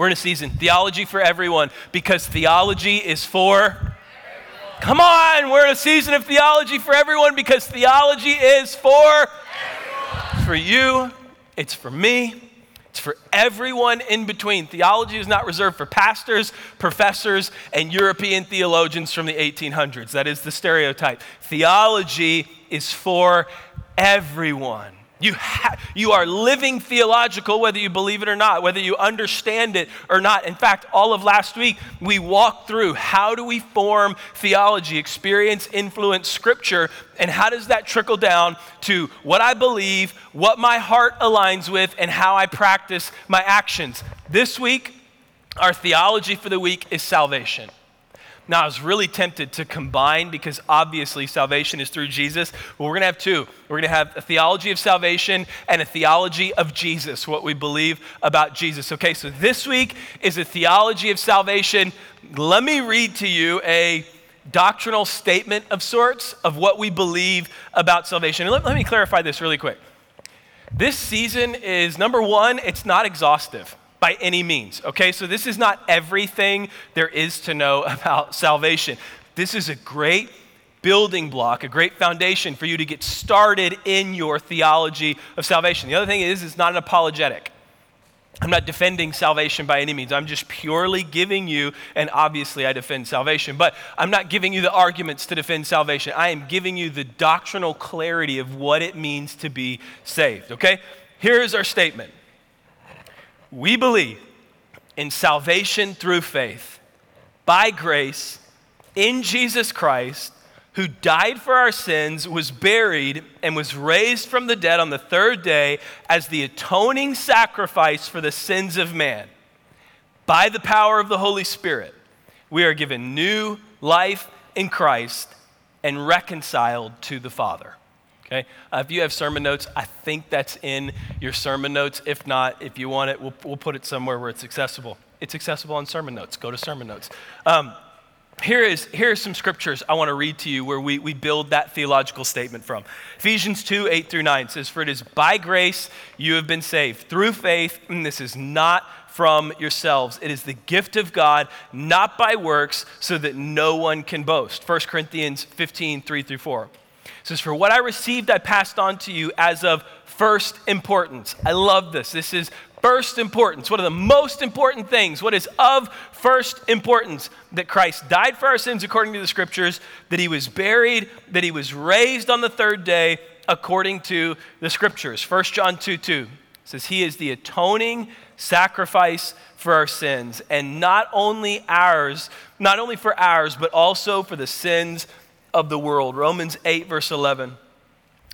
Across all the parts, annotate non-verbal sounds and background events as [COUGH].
We're in a season, theology for everyone, because theology is for. Come on, we're in a season of theology for everyone because theology is for everyone. for you, it's for me, it's for everyone in between. Theology is not reserved for pastors, professors, and European theologians from the 1800s. That is the stereotype. Theology is for everyone. You, ha- you are living theological, whether you believe it or not, whether you understand it or not. In fact, all of last week, we walked through how do we form theology, experience, influence scripture, and how does that trickle down to what I believe, what my heart aligns with, and how I practice my actions. This week, our theology for the week is salvation. Now, I was really tempted to combine because obviously salvation is through Jesus. But we're going to have two. We're going to have a theology of salvation and a theology of Jesus, what we believe about Jesus. Okay, so this week is a theology of salvation. Let me read to you a doctrinal statement of sorts of what we believe about salvation. And let, let me clarify this really quick. This season is number one, it's not exhaustive by any means. Okay, so this is not everything there is to know [LAUGHS] about salvation. This is a great building block, a great foundation for you to get started in your theology of salvation. The other thing is, it's not an apologetic. I'm not defending salvation by any means. I'm just purely giving you, and obviously I defend salvation, but I'm not giving you the arguments to defend salvation. I am giving you the doctrinal clarity of what it means to be saved, okay? Here is our statement we believe in salvation through faith by grace in Jesus Christ, who died for our sins, was buried, and was raised from the dead on the third day as the atoning sacrifice for the sins of man. By the power of the Holy Spirit, we are given new life in Christ and reconciled to the Father. Okay? Uh, if you have sermon notes, I think that's in your sermon notes. If not, if you want it, we'll, we'll put it somewhere where it's accessible. It's accessible on sermon notes. Go to sermon notes. Um, here, is, here are some scriptures I want to read to you where we, we build that theological statement from. Ephesians 2 8 through 9 says, For it is by grace you have been saved, through faith, and this is not from yourselves. It is the gift of God, not by works, so that no one can boast. 1 Corinthians 15 3 through 4 says, For what I received, I passed on to you as of first importance. I love this. This is first importance. One of the most important things, what is of first importance, that Christ died for our sins according to the scriptures, that he was buried, that he was raised on the third day according to the scriptures. 1 John 2 2 says, He is the atoning sacrifice for our sins, and not only ours, not only for ours, but also for the sins of the world. Romans 8, verse 11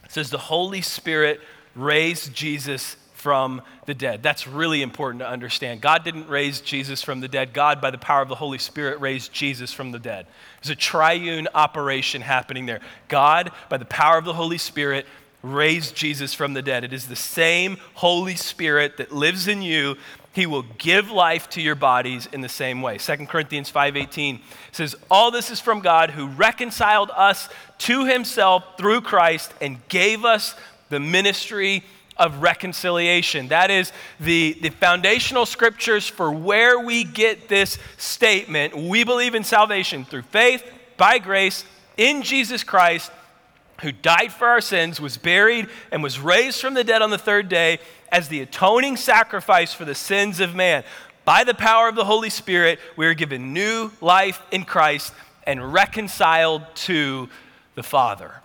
says, The Holy Spirit raised Jesus from the dead. That's really important to understand. God didn't raise Jesus from the dead. God, by the power of the Holy Spirit, raised Jesus from the dead. There's a triune operation happening there. God, by the power of the Holy Spirit, raised Jesus from the dead. It is the same Holy Spirit that lives in you he will give life to your bodies in the same way. 2 Corinthians 5:18 says, "All this is from God who reconciled us to himself through Christ and gave us the ministry of reconciliation. That is the, the foundational scriptures for where we get this statement. We believe in salvation through faith, by grace, in Jesus Christ, who died for our sins, was buried, and was raised from the dead on the third day as the atoning sacrifice for the sins of man. By the power of the Holy Spirit, we are given new life in Christ and reconciled to the Father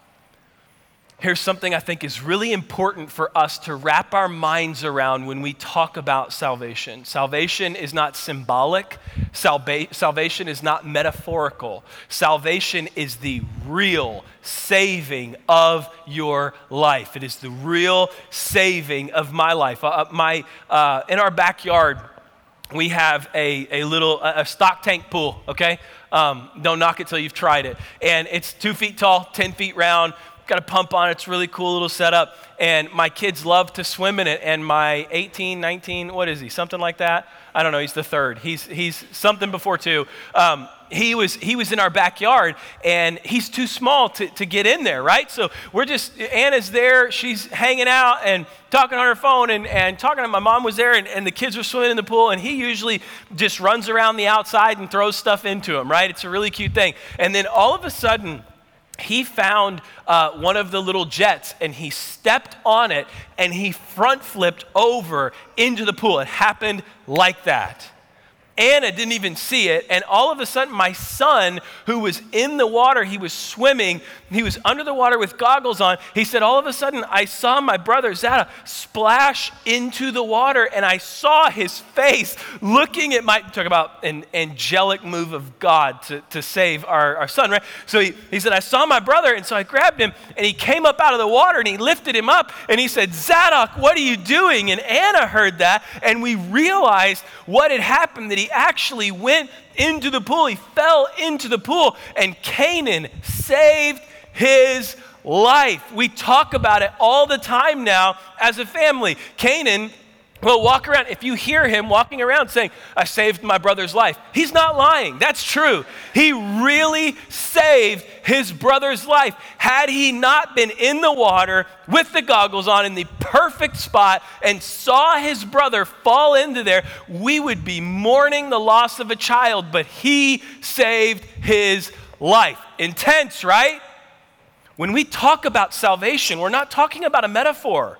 here's something I think is really important for us to wrap our minds around when we talk about salvation. Salvation is not symbolic, Salva- salvation is not metaphorical. Salvation is the real saving of your life. It is the real saving of my life. Uh, uh my, uh, in our backyard, we have a, a little a stock tank pool, okay? Um, don't knock it till you've tried it. And it's two feet tall, 10 feet round. Got a pump on it. It's really cool little setup. And my kids love to swim in it. And my 18, 19, what is he? Something like that? I don't know. He's the third. He's, he's something before two. Um, he was, he was in our backyard and he's too small to, to get in there, right? So we're just, Anna's there, she's hanging out and talking on her phone and, and talking to my mom was there and, and the kids were swimming in the pool and he usually just runs around the outside and throws stuff into him right? It's a really cute thing. And then all of a sudden, he found uh, one of the little jets and he stepped on it and he front flipped over into the pool. It happened like that. Anna didn't even see it. And all of a sudden, my son, who was in the water, he was swimming, he was under the water with goggles on. He said, All of a sudden, I saw my brother Zadok splash into the water, and I saw his face looking at my, talk about an angelic move of God to, to save our, our son, right? So he, he said, I saw my brother, and so I grabbed him, and he came up out of the water, and he lifted him up, and he said, Zadok, what are you doing? And Anna heard that, and we realized what had happened that he actually went into the pool. He fell into the pool, and Canaan saved his life. We talk about it all the time now as a family. Canaan will walk around. If you hear him walking around saying, I saved my brother's life, he's not lying. That's true. He really saved his brother's life. Had he not been in the water with the goggles on in the perfect spot and saw his brother fall into there, we would be mourning the loss of a child, but he saved his life. Intense, right? When we talk about salvation, we're not talking about a metaphor.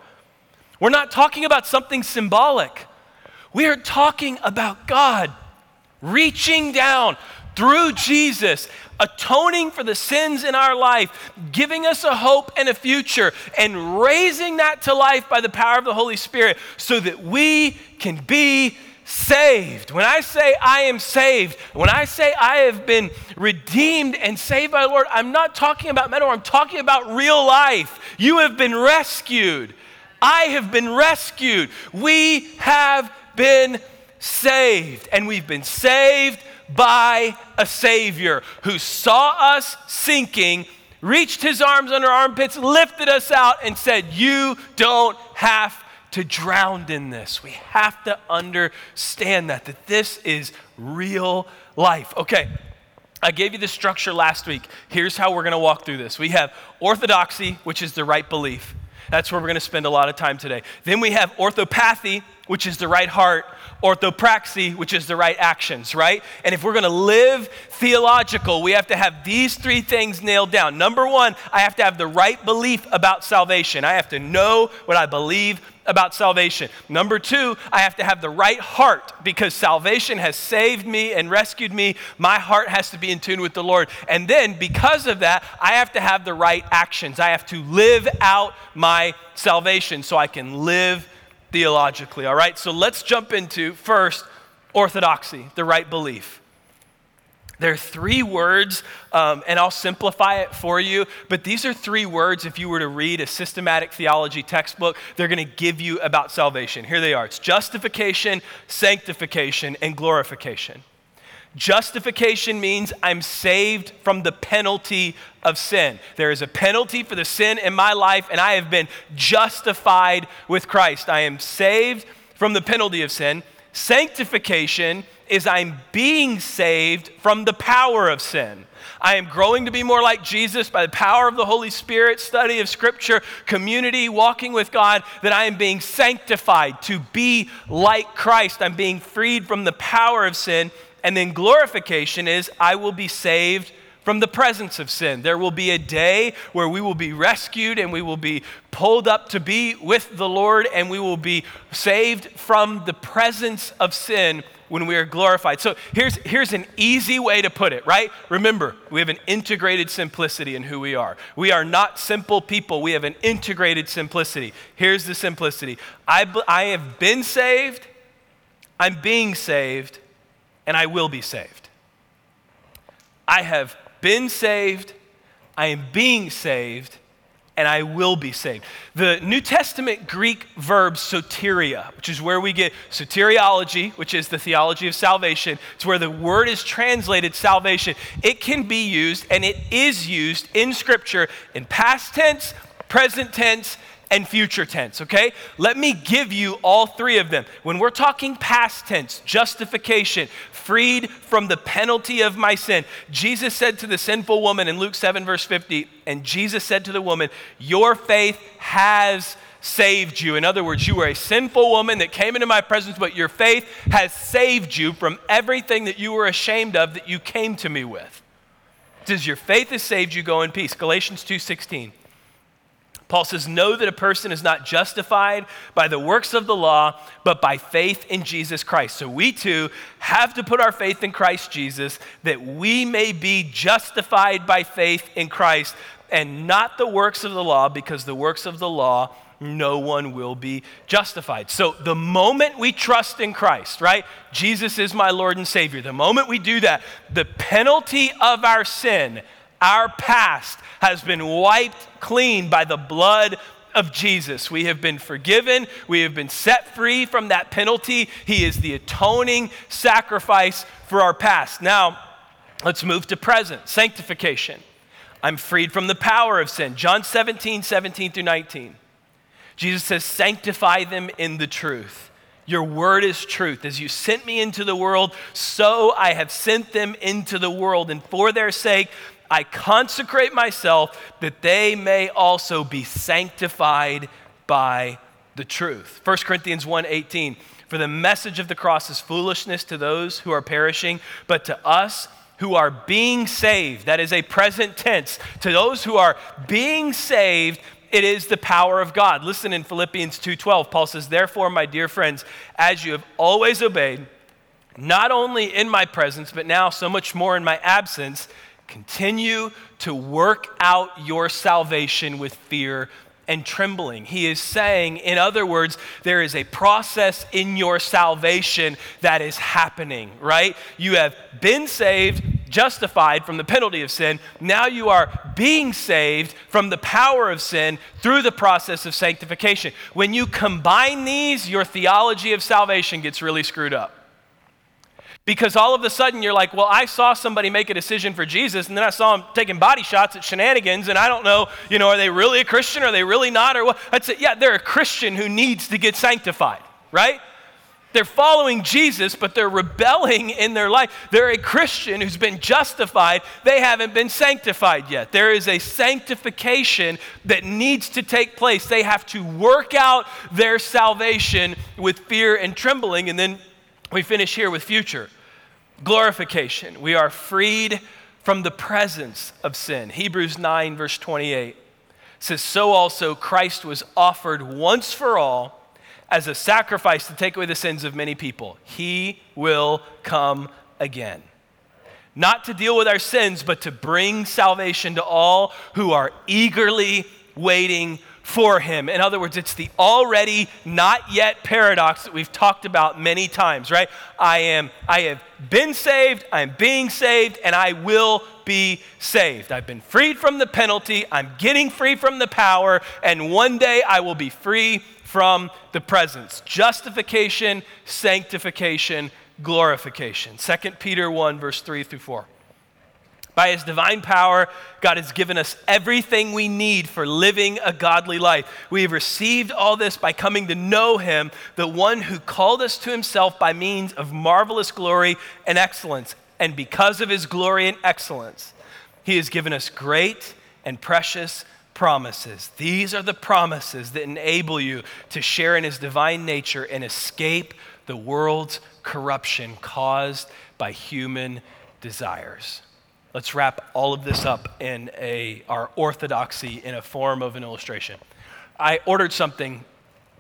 We're not talking about something symbolic. We are talking about God reaching down through Jesus, atoning for the sins in our life, giving us a hope and a future, and raising that to life by the power of the Holy Spirit so that we can be saved. When I say I am saved, when I say I have been redeemed and saved by the Lord, I'm not talking about metaphor, I'm talking about real life. You have been rescued. I have been rescued. We have been saved. And we've been saved by a Savior who saw us sinking, reached his arms under our armpits, lifted us out, and said, You don't have to drown in this. We have to understand that, that this is real life. Okay, I gave you the structure last week. Here's how we're going to walk through this. We have orthodoxy, which is the right belief. That's where we're going to spend a lot of time today. Then we have orthopathy, which is the right heart, orthopraxy, which is the right actions, right? And if we're going to live theological, we have to have these three things nailed down. Number one, I have to have the right belief about salvation. I have to know what I believe about salvation. Number two, I have to have the right heart because salvation has saved me and rescued me. My heart has to be in tune with the Lord. And then, because of that, I have to have the right actions. I have to live out my salvation so I can live theologically. All right, so let's jump into first orthodoxy, the right belief. There are three words, um, and I'll simplify it for you, but these are three words, if you were to read a systematic theology textbook, they're going to give you about salvation. Here they are it's justification, sanctification, and glorification. Justification means I'm saved from the penalty of sin. There is a penalty for the sin in my life, and I have been justified with Christ. I am saved from the penalty of sin. Sanctification is I'm being saved from the power of sin. I am growing to be more like Jesus by the power of the Holy Spirit, study of Scripture, community, walking with God, that I am being sanctified to be like Christ. I'm being freed from the power of sin. And then glorification is I will be saved from the presence of sin. There will be a day where we will be rescued and we will be pulled up to be with the Lord and we will be saved from the presence of sin when we are glorified. So here's, here's an easy way to put it, right? Remember, we have an integrated simplicity in who we are. We are not simple people, we have an integrated simplicity. Here's the simplicity I, I have been saved, I'm being saved, and I will be saved. I have been saved, I am being saved, and I will be saved. The New Testament Greek verb soteria, which is where we get soteriology, which is the theology of salvation, it's where the word is translated salvation. It can be used, and it is used in Scripture in past tense, present tense, and future tense, okay? Let me give you all three of them. When we're talking past tense, justification, freed from the penalty of my sin, Jesus said to the sinful woman in Luke 7, verse 50, and Jesus said to the woman, Your faith has saved you. In other words, you were a sinful woman that came into my presence, but your faith has saved you from everything that you were ashamed of that you came to me with. It says, Your faith has saved you, go in peace. Galatians 2 16. Paul says, Know that a person is not justified by the works of the law, but by faith in Jesus Christ. So we too have to put our faith in Christ Jesus that we may be justified by faith in Christ and not the works of the law, because the works of the law no one will be justified. So, the moment we trust in Christ, right? Jesus is my Lord and Savior. The moment we do that, the penalty of our sin, our past, has been wiped clean by the blood of Jesus. We have been forgiven. We have been set free from that penalty. He is the atoning sacrifice for our past. Now, let's move to present sanctification. I'm freed from the power of sin. John 17, 17 through 19. Jesus says, Sanctify them in the truth. Your word is truth. As you sent me into the world, so I have sent them into the world. And for their sake, I consecrate myself that they may also be sanctified by the truth. 1 Corinthians 1:18 For the message of the cross is foolishness to those who are perishing, but to us who are being saved, that is a present tense, to those who are being saved, it is the power of God. Listen in Philippians 2:12, Paul says, "Therefore, my dear friends, as you have always obeyed, not only in my presence, but now so much more in my absence, Continue to work out your salvation with fear and trembling. He is saying, in other words, there is a process in your salvation that is happening, right? You have been saved, justified from the penalty of sin. Now you are being saved from the power of sin through the process of sanctification. When you combine these, your theology of salvation gets really screwed up. Because all of a sudden you're like, well, I saw somebody make a decision for Jesus, and then I saw him taking body shots at shenanigans, and I don't know, you know, are they really a Christian? Are they really not? Or what? I'd say, yeah, they're a Christian who needs to get sanctified, right? They're following Jesus, but they're rebelling in their life. They're a Christian who's been justified. They haven't been sanctified yet. There is a sanctification that needs to take place. They have to work out their salvation with fear and trembling. And then we finish here with future glorification. We are freed from the presence of sin. Hebrews 9, verse 28 says, So also Christ was offered once for all as a sacrifice to take away the sins of many people. He will come again. Not to deal with our sins, but to bring salvation to all who are eagerly waiting for him. In other words, it's the already not yet paradox that we've talked about many times, right? I am I have been saved, I'm being saved, and I will be saved. I've been freed from the penalty, I'm getting free from the power, and one day I will be free from the presence. Justification, sanctification, glorification. 2 Peter 1 verse 3 through 4. By his divine power, God has given us everything we need for living a godly life. We have received all this by coming to know him, the one who called us to himself by means of marvelous glory and excellence. And because of his glory and excellence, he has given us great and precious promises. These are the promises that enable you to share in his divine nature and escape the world's corruption caused by human desires. Let's wrap all of this up in a, our orthodoxy in a form of an illustration. I ordered something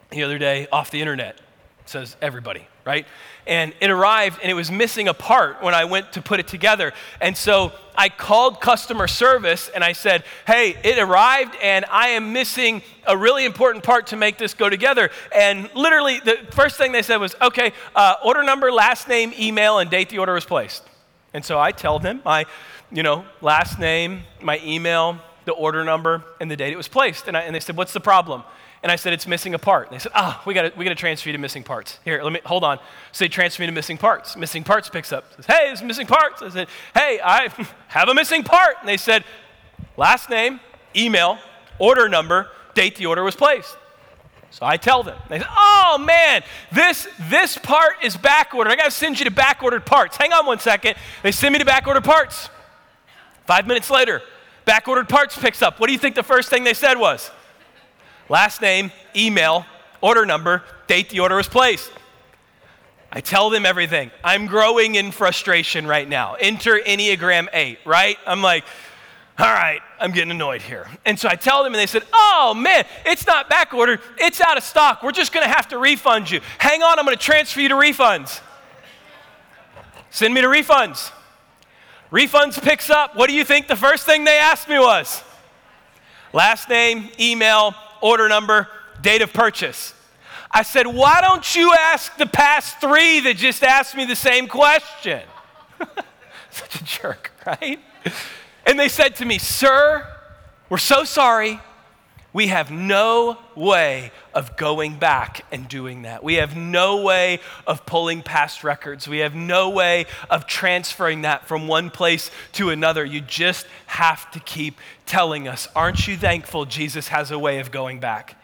the other day off the internet. Says everybody, right? And it arrived and it was missing a part when I went to put it together. And so I called customer service and I said, hey, it arrived and I am missing a really important part to make this go together. And literally, the first thing they said was, okay, uh, order number, last name, email, and date the order was placed. And so I tell them my you know, last name, my email, the order number, and the date it was placed. And, I, and they said, What's the problem? And I said, It's missing a part. And they said, Ah, we got we to transfer you to missing parts. Here, let me, hold on. So they transfer me to missing parts. Missing parts picks up, says, Hey, it's missing parts. I said, Hey, I [LAUGHS] have a missing part. And they said, Last name, email, order number, date the order was placed. So I tell them, they say, oh man, this, this part is back ordered. I got to send you to back ordered parts. Hang on one second. They send me to back ordered parts. Five minutes later, back ordered parts picks up. What do you think the first thing they said was? Last name, email, order number, date the order was placed. I tell them everything. I'm growing in frustration right now. Enter Enneagram 8, right? I'm like, all right, I'm getting annoyed here. And so I tell them, and they said, oh man, it's not back ordered, it's out of stock. We're just gonna have to refund you. Hang on, I'm gonna transfer you to refunds. Send me to refunds. Refunds picks up. What do you think the first thing they asked me was? Last name, email, order number, date of purchase. I said, why don't you ask the past three that just asked me the same question? [LAUGHS] Such a jerk, [LAUGHS] right? And they said to me, Sir, we're so sorry. We have no way of going back and doing that. We have no way of pulling past records. We have no way of transferring that from one place to another. You just have to keep telling us. Aren't you thankful Jesus has a way of going back?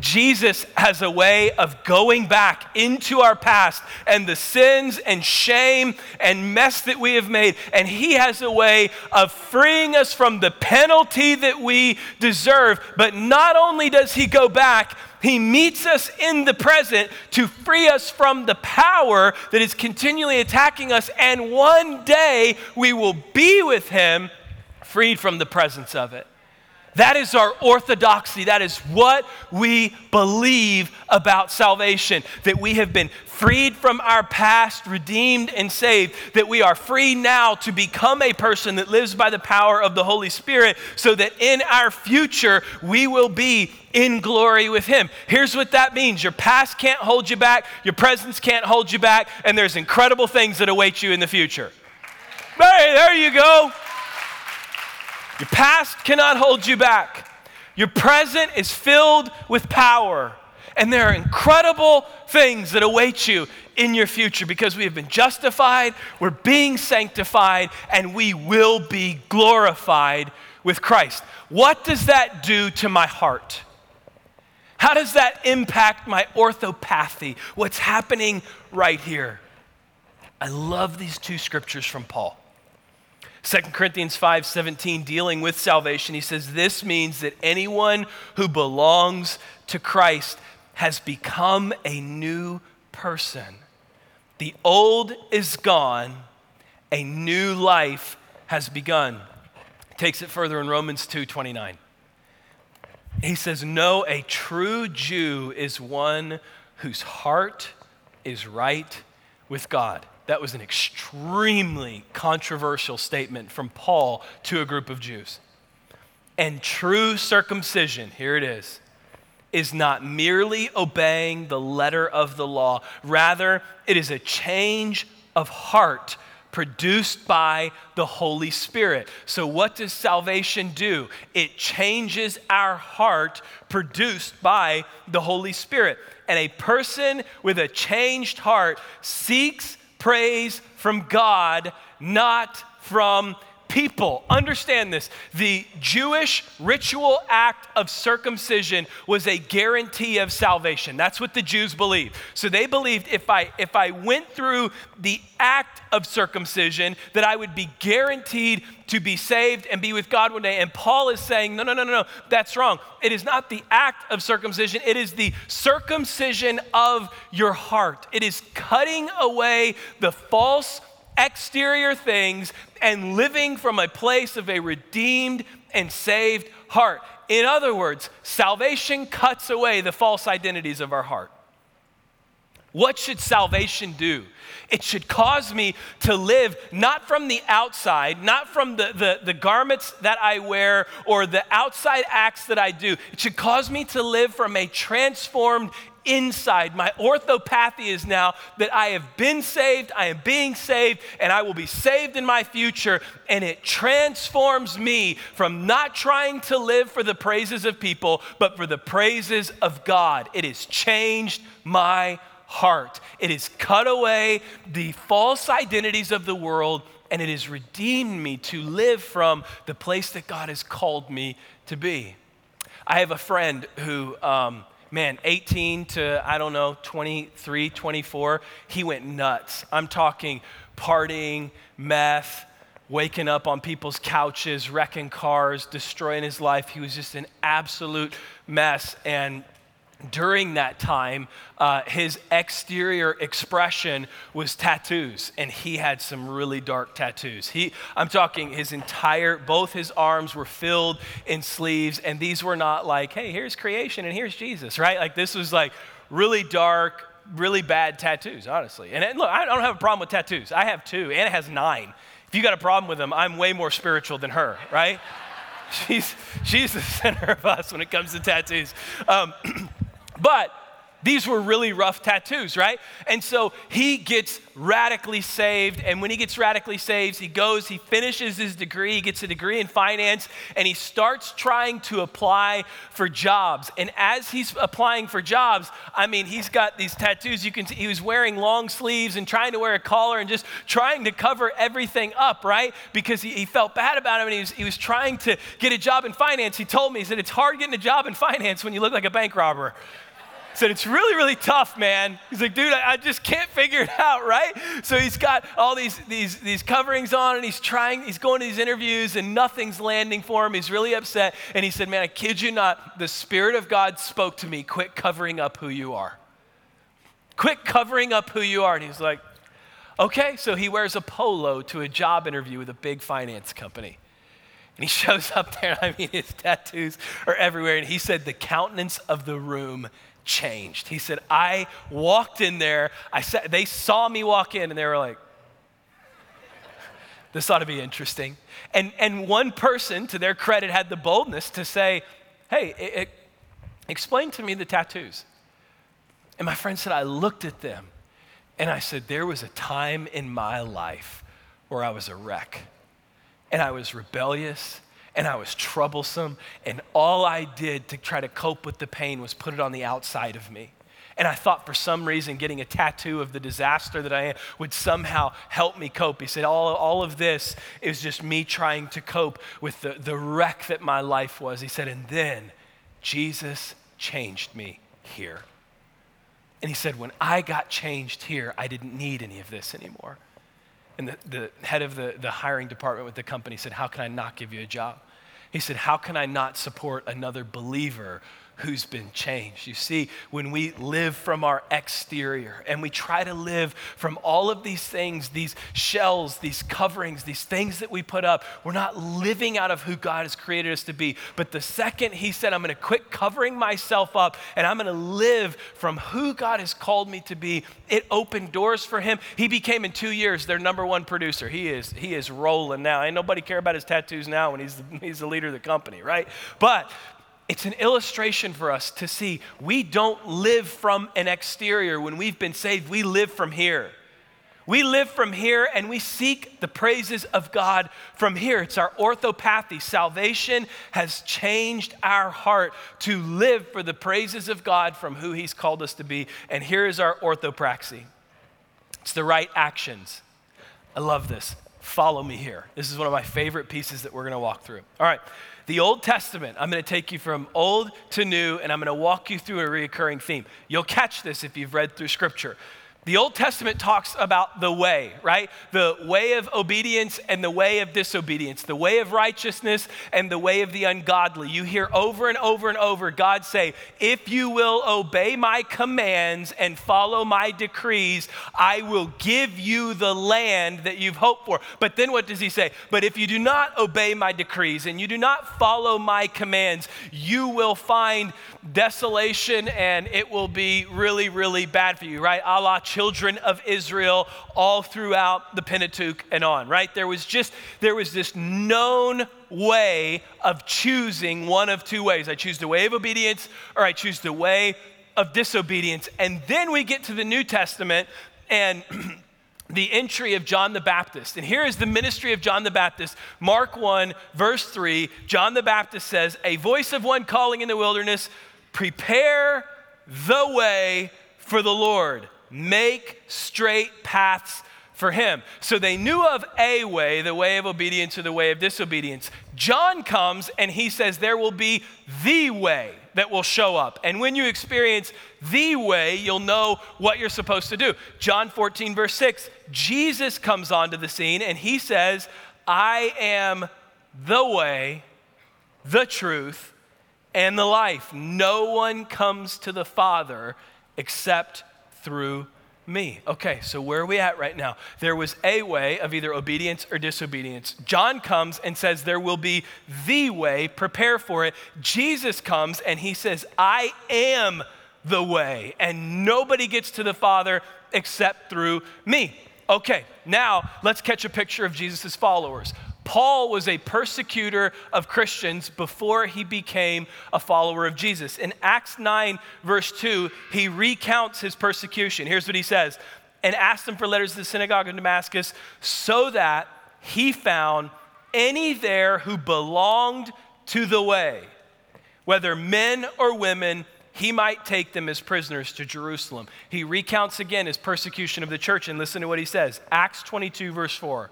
Jesus has a way of going back into our past and the sins and shame and mess that we have made. And He has a way of freeing us from the penalty that we deserve. But not only does He go back, He meets us in the present to free us from the power that is continually attacking us. And one day we will be with Him, freed from the presence of it. That is our orthodoxy. That is what we believe about salvation. That we have been freed from our past, redeemed and saved. That we are free now to become a person that lives by the power of the Holy Spirit, so that in our future we will be in glory with Him. Here's what that means your past can't hold you back, your presence can't hold you back, and there's incredible things that await you in the future. Hey, there you go. Your past cannot hold you back. Your present is filled with power. And there are incredible things that await you in your future because we have been justified, we're being sanctified, and we will be glorified with Christ. What does that do to my heart? How does that impact my orthopathy? What's happening right here? I love these two scriptures from Paul. 2 Corinthians 5:17 dealing with salvation he says this means that anyone who belongs to Christ has become a new person. The old is gone, a new life has begun. Takes it further in Romans 2:29. He says, "No, a true Jew is one whose heart is right with God." That was an extremely controversial statement from Paul to a group of Jews. And true circumcision, here it is, is not merely obeying the letter of the law. Rather, it is a change of heart produced by the Holy Spirit. So, what does salvation do? It changes our heart produced by the Holy Spirit. And a person with a changed heart seeks praise from God, not from people. Understand this. The Jewish ritual act of circumcision was a guarantee of salvation. That's what the Jews believed. So they believed if I if I went through the act of circumcision that I would be guaranteed to be saved and be with God one day. And Paul is saying, no, no, no, no, no, that's wrong. It is not the act of circumcision, it is the circumcision of your heart. It is cutting away the false exterior things and living from a place of a redeemed and saved heart. In other words, salvation cuts away the false identities of our heart. What should salvation do? It should cause me to live not from the outside, not from the, the, the, garments that I wear or the outside acts that I do. It should cause me to live from a transformed inside. My orthopathy is now that I have been saved, I am being saved, and I will be saved in my future. And it transforms me from not trying to live for the praises of people, but for the praises of God. It has changed my heart. It has cut away the false identities of the world and it has redeemed me to live from the place that God has called me to be. I have a friend who, um, man, 18 to, I don't know, 23, 24, he went nuts. I'm talking partying, meth, waking up on people's couches, wrecking cars, destroying his life. He was just an absolute mess. And during that time, uh, his exterior expression was tattoos, and he had some really dark tattoos. He, I'm talking his entire, both his arms were filled in sleeves, and these were not like, hey, here's creation and here's Jesus, right? Like this was like really dark, really bad tattoos, honestly. And look, I don't have a problem with tattoos. I have two. Anna has nine. If you got a problem with them, I'm way more spiritual than her, right? [LAUGHS] she's, she's the center of us when it comes to tattoos. Um, [CLEARS THROAT] But these were really rough tattoos, right? And so he gets radically saved. And when he gets radically saved, he goes, he finishes his degree, he gets a degree in finance, and he starts trying to apply for jobs. And as he's applying for jobs, I mean, he's got these tattoos. You can see he was wearing long sleeves and trying to wear a collar and just trying to cover everything up, right? Because he, he felt bad about him and he was, he was trying to get a job in finance. He told me, he said, it's hard getting a job in finance when you look like a bank robber said, It's really, really tough, man. He's like, Dude, I, I, just can't figure it out, right? So he's got all these, these, these coverings on and he's trying, he's going to these interviews and nothing's landing for him. He's really upset. And he said, Man, I kid you not, the Spirit of God spoke to me, quit covering up who you are. Quit covering up who you are. And he's like, Okay. So he wears a polo to a job interview with a big finance company. And he [LAUGHS] shows up there, I mean, his tattoos are everywhere. And he said, The countenance of the room changed. He said, I walked in there, I said, they saw me walk in and they were like, this ought to be interesting. And, and one person, to their credit, had the boldness to say, hey, it, it, explain to me the tattoos. And my friend said, I looked at them and I said, there was a time in my life where I was a wreck and I was rebellious and I was troublesome, and all I did to try to cope with the pain was put it on the outside of me. And I thought for some reason getting a tattoo of the disaster that I am would somehow help me cope. He said, All, all of this is just me trying to cope with the, the wreck that my life was. He said, And then Jesus changed me here. And he said, When I got changed here, I didn't need any of this anymore. And the, the head of the, the hiring department with the company said, How can I not give you a job? He said, How can I not support another believer who's been changed. You see, when we live from our exterior and we try to live from all of these things, these shells, these coverings, these things that we put up, we're not living out of who God has created us to be. But the second He said, I'm going to quit covering myself up and I'm going to live from who God has called me to be, it opened doors for Him. He became in two years their number one producer. He is, he is rolling now. Ain't nobody care about his tattoos now when he's he's the leader of the company, right? But it's an illustration for us to see we don't live from an exterior. When we've been saved, we live from here. We live from here and we seek the praises of God from here. It's our orthopathy. Salvation has changed our heart to live for the praises of God from who He's called us to be. And here is our orthopraxy it's the right actions. I love this. Follow me here. This is one of my favorite pieces that we're going to walk through. All right. The Old Testament, I'm going to take you from old to new, and I'm going to walk you through a recurring theme. You'll catch this if you've read through Scripture. The Old Testament talks about the way, right? The way of obedience and the way of disobedience, the way of righteousness and the way of the ungodly. You hear over and over and over God say, If you will obey my commands and follow my decrees, I will give you the land that you've hoped for. But then what does he say? But if you do not obey my decrees and you do not follow my commands, you will find desolation and it will be really, really bad for you, right? Allah children of Israel all throughout the Pentateuch and on, right? There was just, there was this known way of choosing one of two ways. I choose the way of obedience or I choose the way of disobedience. And then we get to the New Testament and [CLEARS THROAT] the entry of John the Baptist. And here is the ministry of John the Baptist. Mark 1, verse 3, John the Baptist says, A voice of one calling in the wilderness, prepare the way for the Lord, make straight paths for him. So they knew of a way, the way of obedience or the way of disobedience. John comes and he says, There will be the way that will show up. And when you experience the way, you'll know what you're supposed to do. John 14, verse 6, Jesus comes onto the scene and he says, I am the way, the truth, and the life. No one comes to the Father except through me. Okay, so where are we at right now? There was a way of either obedience or disobedience. John comes and says there will be the way, prepare for it. Jesus comes and he says, I am the way, and nobody gets to the Father except through me. Okay, now let's catch a picture of Jesus' followers. Paul was a persecutor of Christians before he became a follower of Jesus. In Acts 9, verse 2, he recounts his persecution. Here's what he says And asked them for letters to the synagogue of Damascus, so that he found any there who belonged to the way, whether men or women, he might take them as prisoners to Jerusalem. He recounts again his persecution of the church, and listen to what he says Acts 22, verse 4.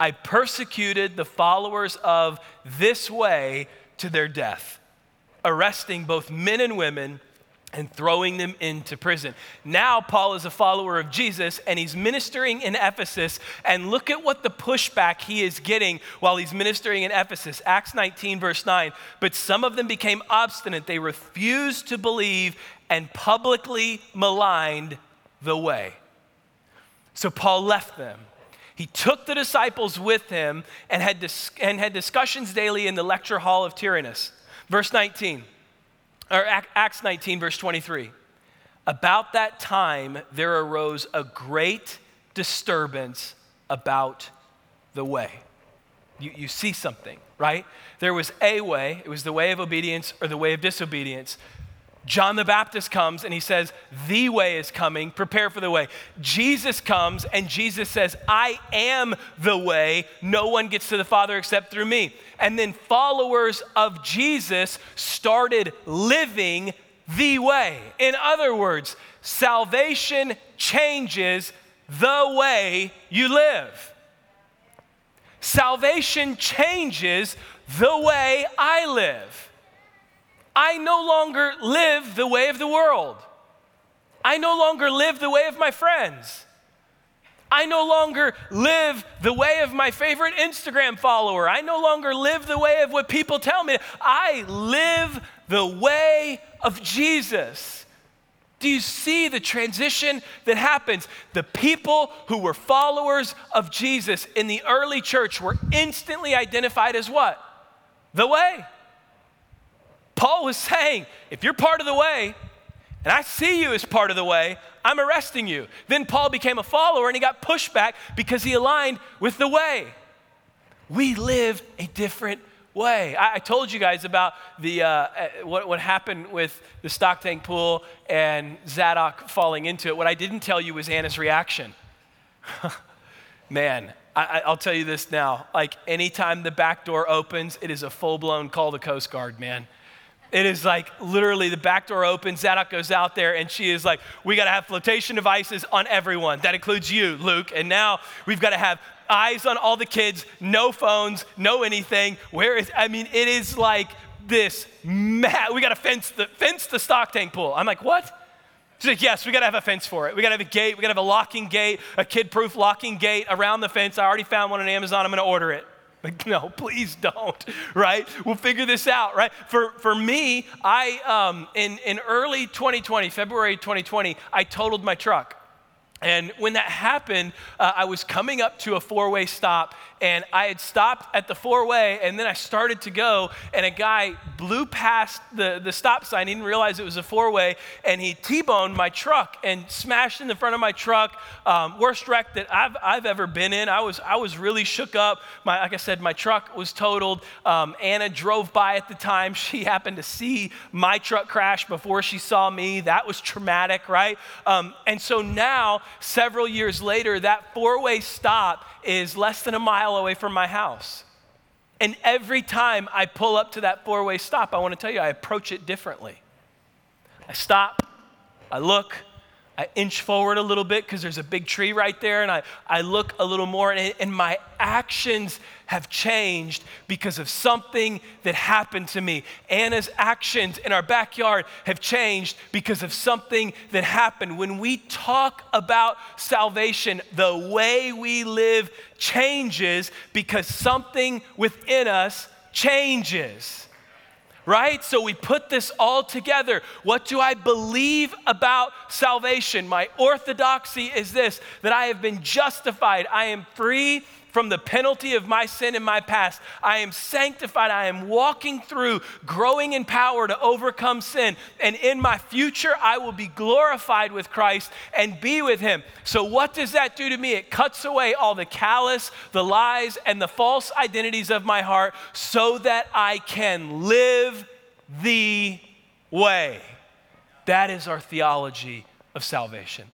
I persecuted the followers of this way to their death, arresting both men and women and throwing them into prison. Now, Paul is a follower of Jesus and he's ministering in Ephesus. And look at what the pushback he is getting while he's ministering in Ephesus. Acts 19, verse 9. But some of them became obstinate, they refused to believe and publicly maligned the way. So Paul left them he took the disciples with him and had, dis- and had discussions daily in the lecture hall of Tyrannus. Verse 19, or Acts 19, verse 23. About that time, there arose a great disturbance about the way. You, you see something, right? There was a way, it was the way of obedience or the way of disobedience. John the Baptist comes and he says, The way is coming, prepare for the way. Jesus comes and Jesus says, I am the way. No one gets to the Father except through me. And then followers of Jesus started living the way. In other words, salvation changes the way you live. Salvation changes the way I live. I no longer live the way of the world. I no longer live the way of my friends. I no longer live the way of my favorite Instagram follower. I no longer live the way of what people tell me. I live the way of Jesus. Do you see the transition that happens? The people who were followers of Jesus in the early church were instantly identified as what? The way. Paul was saying, if you're part of the way, and I see you as part of the way, I'm arresting you. Then Paul became a follower and he got pushed back because he aligned with the way. We live a different way. I, I told you guys about the, uh, uh, what, what happened with the stock tank pool and Zadok falling into it. What I didn't tell you was Anna's reaction. [LAUGHS] Man, I, will tell you this now. Like, anytime the back door opens, it is a full blown call to Coast Guard, man. It is like literally the back door opens, Zadok goes out there, and she is like, We got to have flotation devices on everyone. That includes you, Luke. And now we've got to have eyes on all the kids, no phones, no anything. Where is, I mean, it is like this mad, we got to fence the, fence the stock tank pool. I'm like, What? She's like, yes, we got to have a fence for it. We got to have a gate. We got to have a locking gate, a kid proof locking gate around the fence. I already found one on Amazon. I'm to order it. [LAUGHS] Like, no, please don't, [LAUGHS] right? We'll figure this out, right? For, for me, I, um, in, in early 2020, February 2020, I totaled my truck. And when that happened, uh, I was coming up to a four way stop, and I had stopped at the four way, and then I started to go, and a guy blew past the, the stop sign. He didn't realize it was a four way, and he T boned my truck and smashed in the front of my truck. Um, worst wreck that I've, I've ever been in. I was, I was really shook up. My, like I said, my truck was totaled. Um, Anna drove by at the time. [LAUGHS] She happened to see my truck crash before she saw me. That was traumatic, right? Um, and so now, several years later, that four way stop is less than a mile away from my house. And every time I pull up to that four way stop, I want to tell you, I approach it differently. I stop, I look, I inch forward a little bit because there's a big tree right there, and I, I look a little more, and, and my actions have changed because of something that happened to me. Anna's actions in our backyard have changed because of something that happened. When we talk about salvation, the way we live changes because something within us changes right? So we put this all together. What do I believe about salvation? My orthodoxy is this that I have been justified, I am free from the penalty of my sin in my past. I am sanctified. I am walking through, growing in power to overcome sin. And in my future, I will be glorified with Christ and be with Him. So, what does that do to me? It cuts away all the callous, the lies, and the false identities of my heart so that I can live the way. That is our theology of salvation.